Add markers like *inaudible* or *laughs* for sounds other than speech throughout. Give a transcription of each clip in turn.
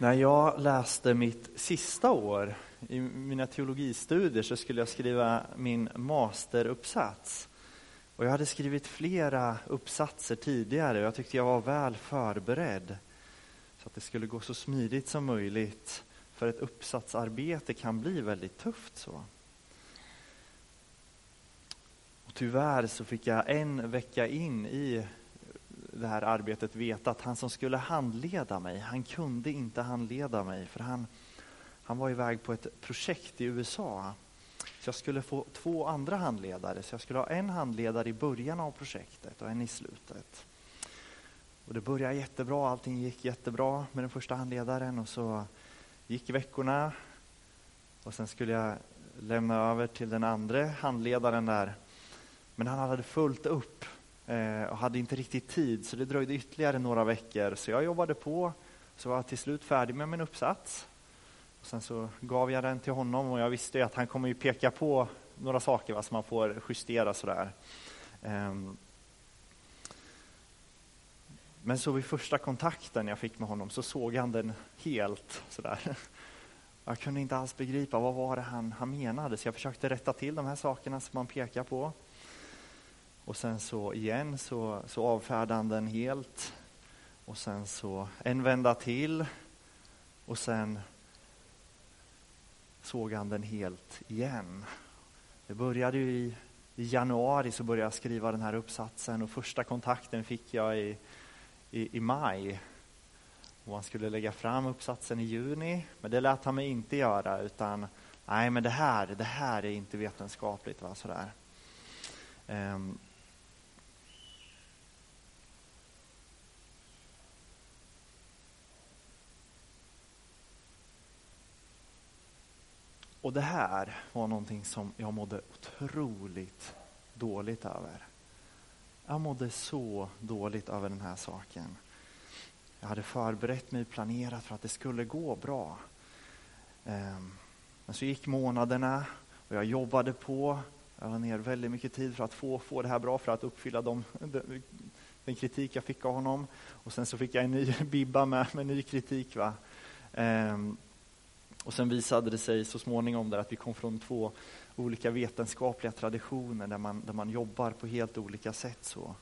När jag läste mitt sista år i mina teologistudier så skulle jag skriva min masteruppsats. Och jag hade skrivit flera uppsatser tidigare och jag tyckte jag var väl förberedd. Så att det skulle gå så smidigt som möjligt. För ett uppsatsarbete kan bli väldigt tufft så. Och tyvärr så fick jag en vecka in i det här arbetet veta att han som skulle handleda mig, han kunde inte handleda mig för han, han var iväg på ett projekt i USA. Så jag skulle få två andra handledare, så jag skulle ha en handledare i början av projektet och en i slutet. Och det började jättebra, allting gick jättebra med den första handledaren och så gick veckorna och sen skulle jag lämna över till den andra handledaren där. Men han hade fullt upp Eh, och hade inte riktigt tid, så det dröjde ytterligare några veckor. Så jag jobbade på, så var jag till slut färdig med min uppsats. Och sen så gav jag den till honom och jag visste att han kommer ju peka på några saker va, som man får justera sådär. Ehm. Men så vid första kontakten jag fick med honom så såg han den helt sådär. Jag kunde inte alls begripa vad var det han, han menade, så jag försökte rätta till de här sakerna som han pekar på. Och sen så igen så, så avfärdade han den helt. Och sen så en vända till. Och sen såg han den helt igen. Det började ju i, i januari så började jag skriva den här uppsatsen och första kontakten fick jag i, i, i maj. Och han skulle lägga fram uppsatsen i juni, men det lät han mig inte göra utan nej men det här, det här är inte vetenskapligt. Va? Sådär. Um, Och det här var någonting som jag mådde otroligt dåligt över. Jag mådde så dåligt över den här saken. Jag hade förberett mig och planerat för att det skulle gå bra. Ehm, men så gick månaderna och jag jobbade på. Jag la ner väldigt mycket tid för att få, få det här bra, för att uppfylla de, den kritik jag fick av honom. Och sen så fick jag en ny *laughs* bibba med, med ny kritik. Va? Ehm, och sen visade det sig så småningom där att vi kom från två olika vetenskapliga traditioner där man, där man jobbar på helt olika sätt. så.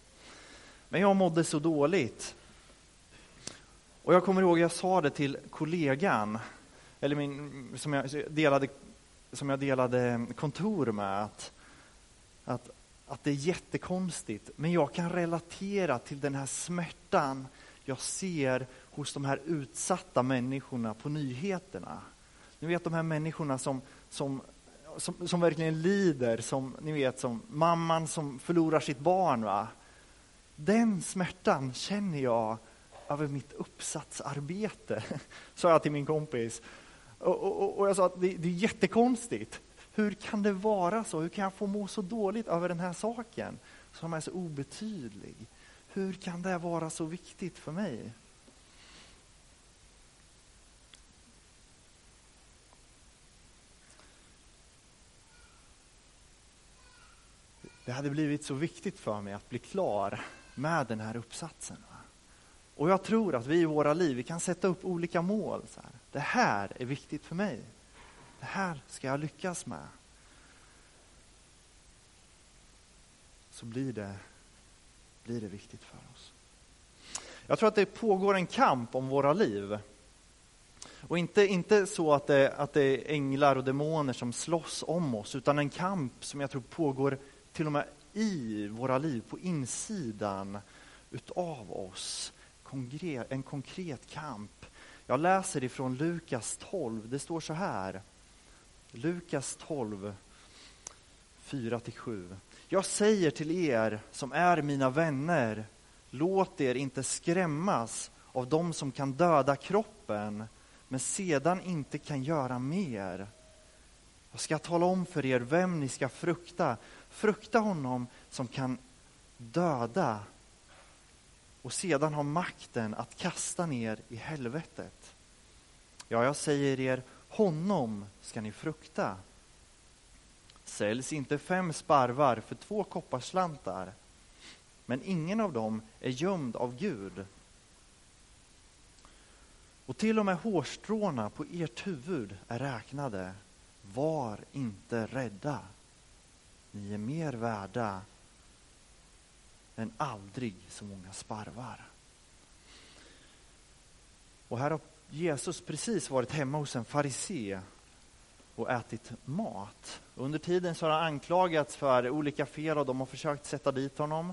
Men jag mådde så dåligt. Och jag kommer ihåg, jag sa det till kollegan, eller min, som, jag delade, som jag delade kontor med, att, att, att det är jättekonstigt, men jag kan relatera till den här smärtan jag ser hos de här utsatta människorna på nyheterna. Ni vet de här människorna som, som, som, som verkligen lider, som ni vet som mamman som förlorar sitt barn. Va? Den smärtan känner jag över mitt uppsatsarbete, *laughs* sa jag till min kompis. Och, och, och jag sa att det, det är jättekonstigt. Hur kan det vara så? Hur kan jag få må så dåligt över den här saken som är så obetydlig? Hur kan det vara så viktigt för mig? Det hade blivit så viktigt för mig att bli klar med den här uppsatsen. Och jag tror att vi i våra liv vi kan sätta upp olika mål. Så här. Det här är viktigt för mig. Det här ska jag lyckas med. Så blir det, blir det viktigt för oss. Jag tror att det pågår en kamp om våra liv. Och inte, inte så att det, att det är änglar och demoner som slåss om oss, utan en kamp som jag tror pågår till och med i våra liv, på insidan utav oss. En konkret kamp. Jag läser ifrån Lukas 12. Det står så här. Lukas 12, 4-7. Jag säger till er som är mina vänner, låt er inte skrämmas av dem som kan döda kroppen, men sedan inte kan göra mer. Jag ska tala om för er vem ni ska frukta. Frukta honom som kan döda och sedan har makten att kasta ner i helvetet. Ja, jag säger er, honom ska ni frukta. Säljs inte fem sparvar för två kopparslantar, men ingen av dem är gömd av Gud. Och till och med hårstråna på ert huvud är räknade. Var inte rädda. Ni är mer värda än aldrig så många sparvar. Och här har Jesus precis varit hemma hos en farisé och ätit mat. Under tiden så har han anklagats för olika fel och de har försökt sätta dit honom.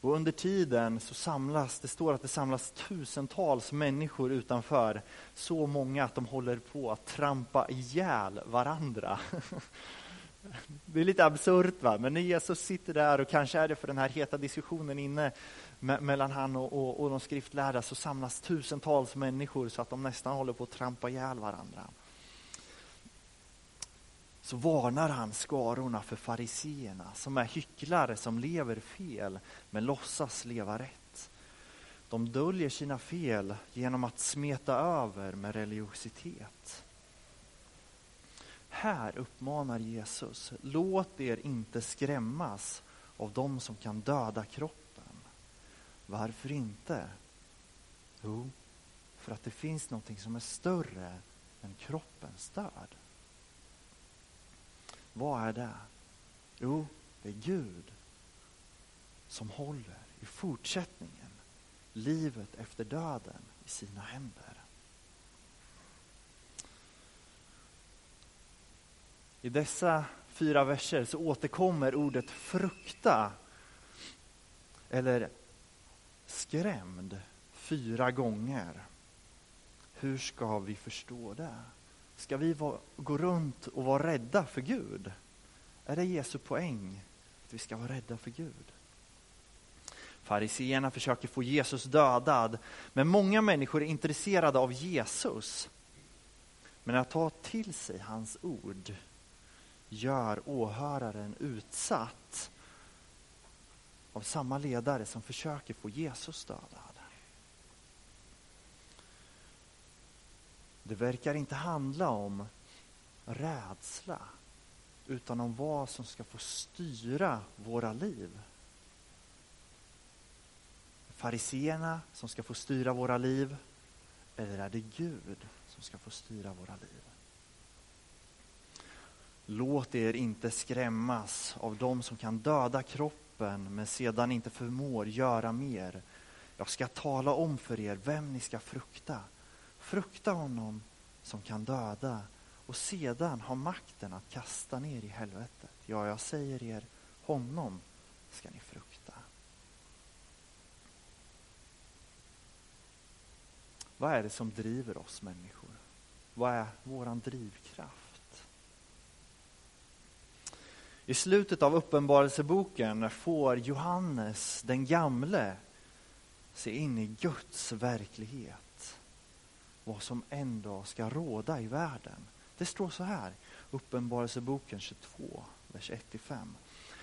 Och under tiden så samlas, det står att det samlas tusentals människor utanför. Så många att de håller på att trampa ihjäl varandra. *laughs* Det är lite absurt, va? men när Jesus sitter där och kanske är det för den här heta diskussionen inne mellan han och, och, och de skriftlärda så samlas tusentals människor så att de nästan håller på att trampa ihjäl varandra. Så varnar han skarorna för fariseerna som är hycklare som lever fel men låtsas leva rätt. De döljer sina fel genom att smeta över med religiositet. Här uppmanar Jesus, låt er inte skrämmas av dem som kan döda kroppen. Varför inte? Jo, för att det finns något som är större än kroppens död. Vad är det? Jo, det är Gud som håller i fortsättningen livet efter döden i sina händer. I dessa fyra verser så återkommer ordet frukta eller skrämd fyra gånger. Hur ska vi förstå det? Ska vi gå runt och vara rädda för Gud? Är det Jesu poäng? Att vi ska vara rädda för Gud? Fariseerna försöker få Jesus dödad, men många människor är intresserade av Jesus. Men att ta till sig hans ord gör åhöraren utsatt av samma ledare som försöker få Jesus dödad. Det verkar inte handla om rädsla utan om vad som ska få styra våra liv. Fariseerna som ska få styra våra liv eller är det Gud som ska få styra våra liv? Låt er inte skrämmas av dem som kan döda kroppen men sedan inte förmår göra mer. Jag ska tala om för er vem ni ska frukta. Frukta honom som kan döda och sedan ha makten att kasta ner i helvetet. Ja, jag säger er, honom ska ni frukta. Vad är det som driver oss människor? Vad är våran drivkraft? I slutet av Uppenbarelseboken får Johannes den gamle se in i Guds verklighet vad som en dag ska råda i världen. Det står så här, Uppenbarelseboken 22, vers 1-5.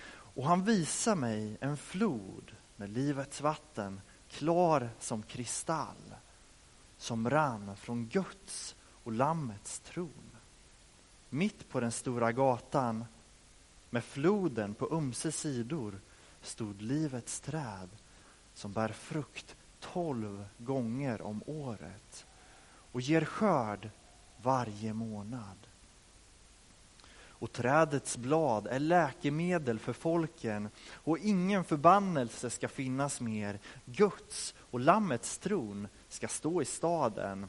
Och han visar mig en flod med livets vatten, klar som kristall, som rann från Guds och Lammets tron. Mitt på den stora gatan, med floden på ömse sidor, stod livets träd som bär frukt tolv gånger om året och ger skörd varje månad. Och trädets blad är läkemedel för folken och ingen förbannelse ska finnas mer. Guds och Lammets tron ska stå i staden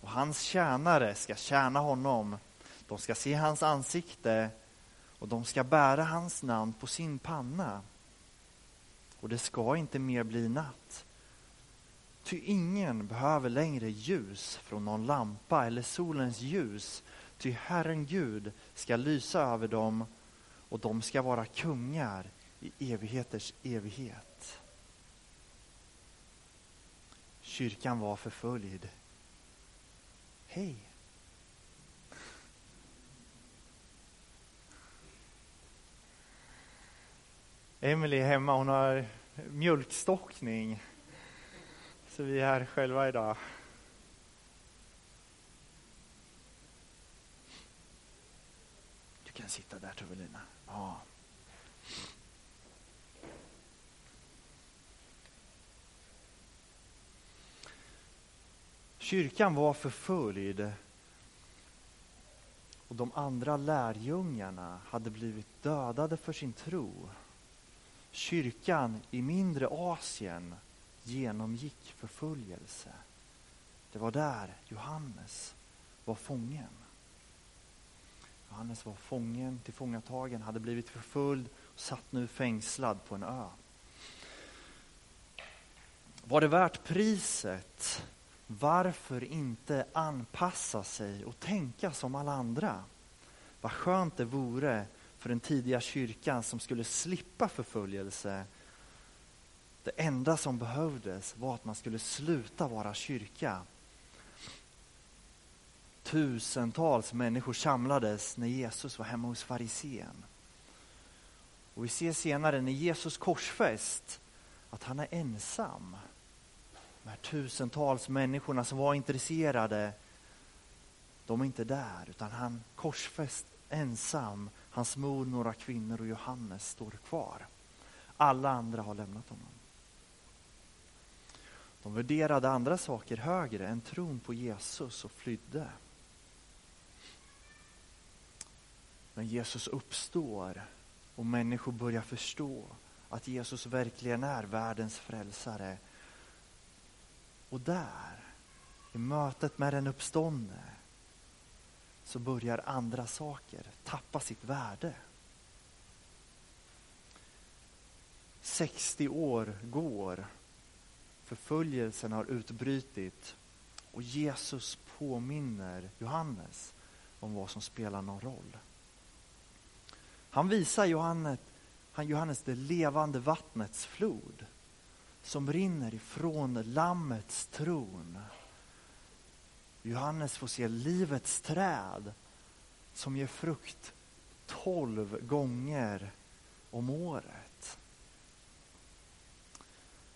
och hans tjänare ska tjäna honom. De ska se hans ansikte och de ska bära hans namn på sin panna. Och det ska inte mer bli natt. Ty ingen behöver längre ljus från någon lampa eller solens ljus, ty Herren Gud ska lysa över dem och de ska vara kungar i evigheters evighet. Kyrkan var förföljd. Hej! Emelie är hemma, hon har mjölkstockning. Så vi är här själva idag. Du kan sitta där Tovelina. Ja. Kyrkan var förföljd och de andra lärjungarna hade blivit dödade för sin tro. Kyrkan i mindre Asien genomgick förföljelse. Det var där Johannes var fången. Johannes var fången, tillfångatagen, hade blivit förföljd och satt nu fängslad på en ö. Var det värt priset? Varför inte anpassa sig och tänka som alla andra? Vad skönt det vore för den tidiga kyrkan som skulle slippa förföljelse. Det enda som behövdes var att man skulle sluta vara kyrka. Tusentals människor samlades när Jesus var hemma hos farisén. Och vi ser senare när Jesus korsfäst att han är ensam. De här tusentals människorna som var intresserade, de är inte där, utan han korsfäst ensam. Hans mor, några kvinnor och Johannes står kvar. Alla andra har lämnat honom. De värderade andra saker högre än tron på Jesus och flydde. Men Jesus uppstår och människor börjar förstå att Jesus verkligen är världens frälsare. Och där, i mötet med den uppståndne, så börjar andra saker tappa sitt värde. 60 år går, förföljelsen har utbrutit och Jesus påminner Johannes om vad som spelar någon roll. Han visar Johannes, Johannes det levande vattnets flod som rinner ifrån Lammets tron. Johannes får se livets träd som ger frukt tolv gånger om året.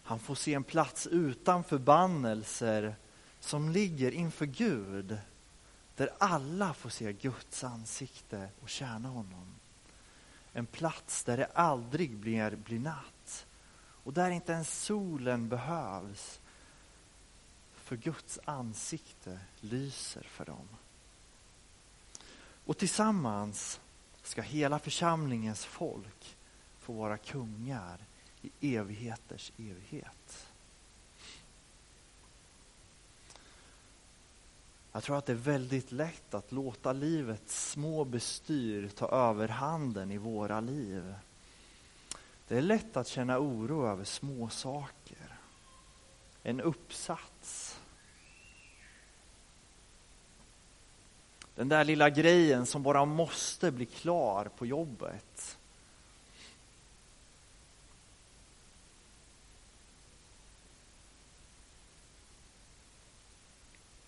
Han får se en plats utan förbannelser som ligger inför Gud där alla får se Guds ansikte och tjäna honom. En plats där det aldrig blir, blir natt och där inte ens solen behövs för Guds ansikte lyser för dem. Och tillsammans ska hela församlingens folk få vara kungar i evigheters evighet. Jag tror att det är väldigt lätt att låta livets små bestyr ta överhanden i våra liv. Det är lätt att känna oro över små saker. En uppsats. Den där lilla grejen som bara måste bli klar på jobbet.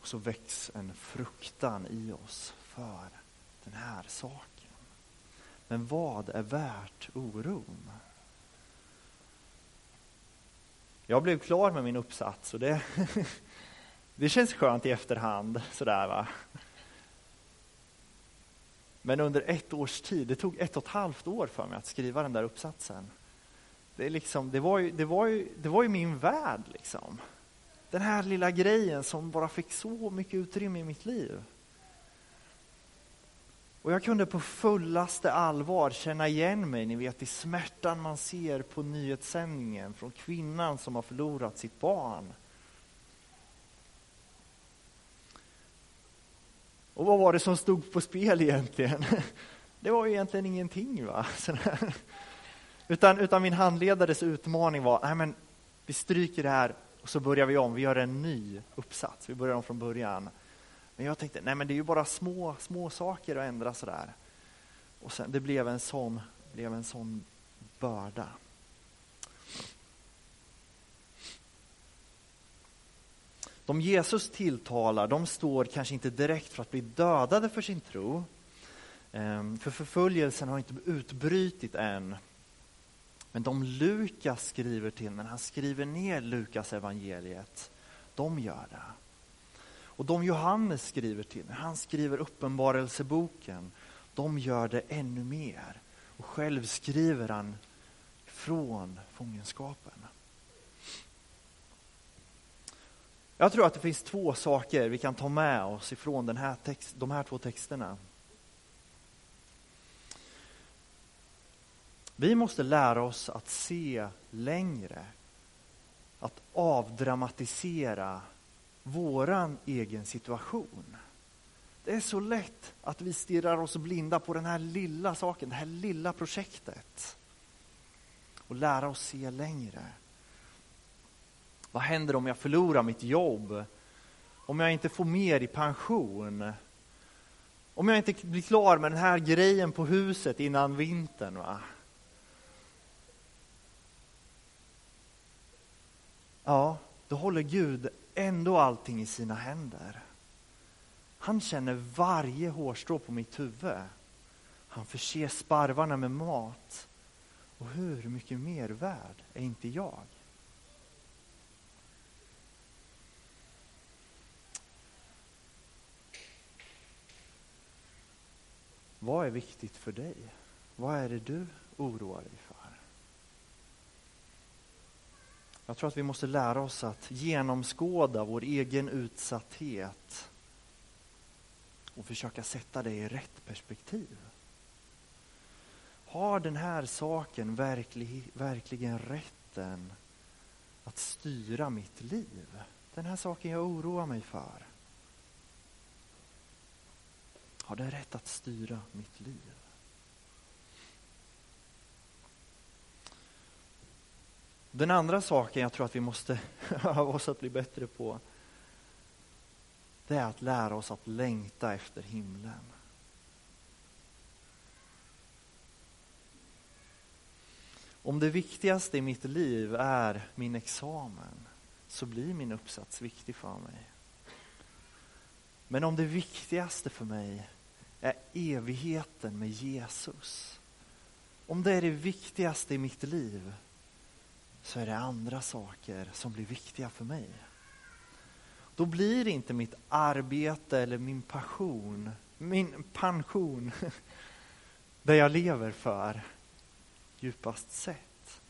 Och så väcks en fruktan i oss för den här saken. Men vad är värt oron? Jag blev klar med min uppsats och det, *laughs* det känns skönt i efterhand. Sådär, va? Men under ett års tid, det tog ett och ett halvt år för mig att skriva den där uppsatsen. Det, är liksom, det, var, ju, det, var, ju, det var ju min värld. Liksom. Den här lilla grejen som bara fick så mycket utrymme i mitt liv. Och jag kunde på fullaste allvar känna igen mig, ni vet i smärtan man ser på nyhetssändningen från kvinnan som har förlorat sitt barn. Och vad var det som stod på spel egentligen? *laughs* Det var ju egentligen ingenting. va? *laughs* Utan, utan min handledares utmaning var, nej men vi stryker det här och så börjar vi om, vi gör en ny uppsats, vi börjar om från början. Men jag tänkte, nej men det är ju bara små, små saker att ändra sådär. Och sen, det blev en sån, blev en sån börda. De Jesus tilltalar, de står kanske inte direkt för att bli dödade för sin tro. Ehm, för förföljelsen har inte utbrytit än. Men de Lukas skriver till, när han skriver ner Lukas evangeliet, de gör det. Och de Johannes skriver till, när han skriver Uppenbarelseboken, de gör det ännu mer. Och själv skriver han från fångenskapen. Jag tror att det finns två saker vi kan ta med oss ifrån den här text, de här två texterna. Vi måste lära oss att se längre, att avdramatisera våran egen situation. Det är så lätt att vi stirrar oss blinda på den här lilla saken, det här lilla projektet. Och lära oss se längre. Vad händer om jag förlorar mitt jobb? Om jag inte får mer i pension? Om jag inte blir klar med den här grejen på huset innan vintern? Va? Ja, då håller Gud ändå allting i sina händer. Han känner varje hårstrå på mitt huvud. Han förser sparvarna med mat. Och hur mycket mer värd är inte jag? Vad är viktigt för dig? Vad är det du oroar dig för? Jag tror att vi måste lära oss att genomskåda vår egen utsatthet och försöka sätta det i rätt perspektiv. Har den här saken verklig, verkligen rätten att styra mitt liv? Den här saken jag oroar mig för. Har den rätt att styra mitt liv? Den andra saken jag tror att vi måste *laughs* öva oss att bli bättre på det är att lära oss att längta efter himlen. Om det viktigaste i mitt liv är min examen så blir min uppsats viktig för mig. Men om det viktigaste för mig är evigheten med Jesus, om det är det viktigaste i mitt liv så är det andra saker som blir viktiga för mig. Då blir det inte mitt arbete eller min passion, min pension, *laughs* det jag lever för djupast sett.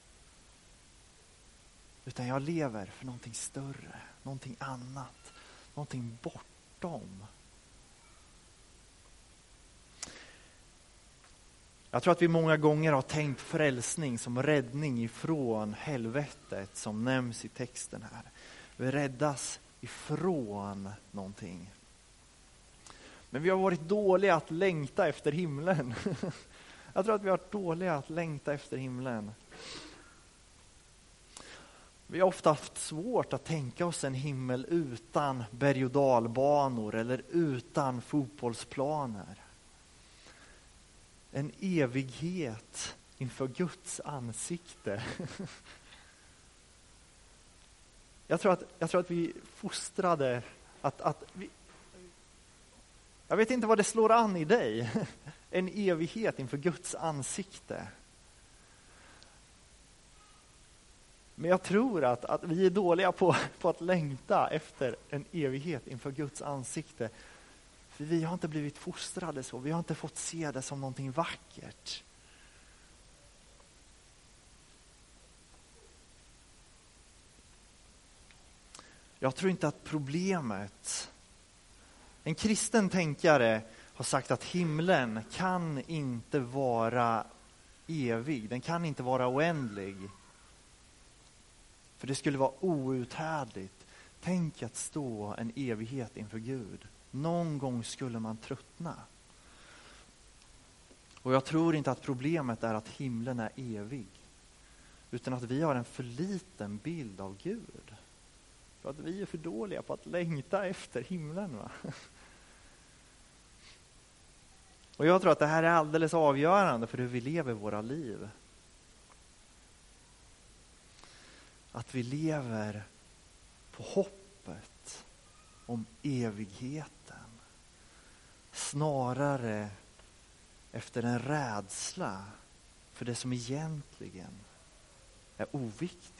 Utan jag lever för någonting större, någonting annat, någonting bortom Jag tror att vi många gånger har tänkt frälsning som räddning ifrån helvetet som nämns i texten här. Vi räddas ifrån någonting. Men vi har varit dåliga att längta efter himlen. *laughs* Jag tror att vi har varit dåliga att längta efter himlen. Vi har ofta haft svårt att tänka oss en himmel utan berg och dalbanor eller utan fotbollsplaner en evighet inför Guds ansikte. *laughs* Jag tror att, jag tror att vi fostrade att, att vi, jag vet inte vad det slår an i dig, *laughs* en evighet inför Guds ansikte. Men jag tror att, att vi är dåliga på, på att längta efter en evighet inför Guds ansikte. För vi har inte blivit fostrade så, vi har inte fått se det som någonting vackert. Jag tror inte att problemet... En kristen tänkare har sagt att himlen kan inte vara evig, den kan inte vara oändlig. För det skulle vara outhärdligt. Tänk att stå en evighet inför Gud. Någon gång skulle man tröttna. Och jag tror inte att problemet är att himlen är evig. Utan att vi har en för liten bild av Gud. För att vi är för dåliga på att längta efter himlen. Va? Och jag tror att det här är alldeles avgörande för hur vi lever våra liv. Att vi lever på hoppet om evigheten, snarare efter en rädsla för det som egentligen är oviktigt.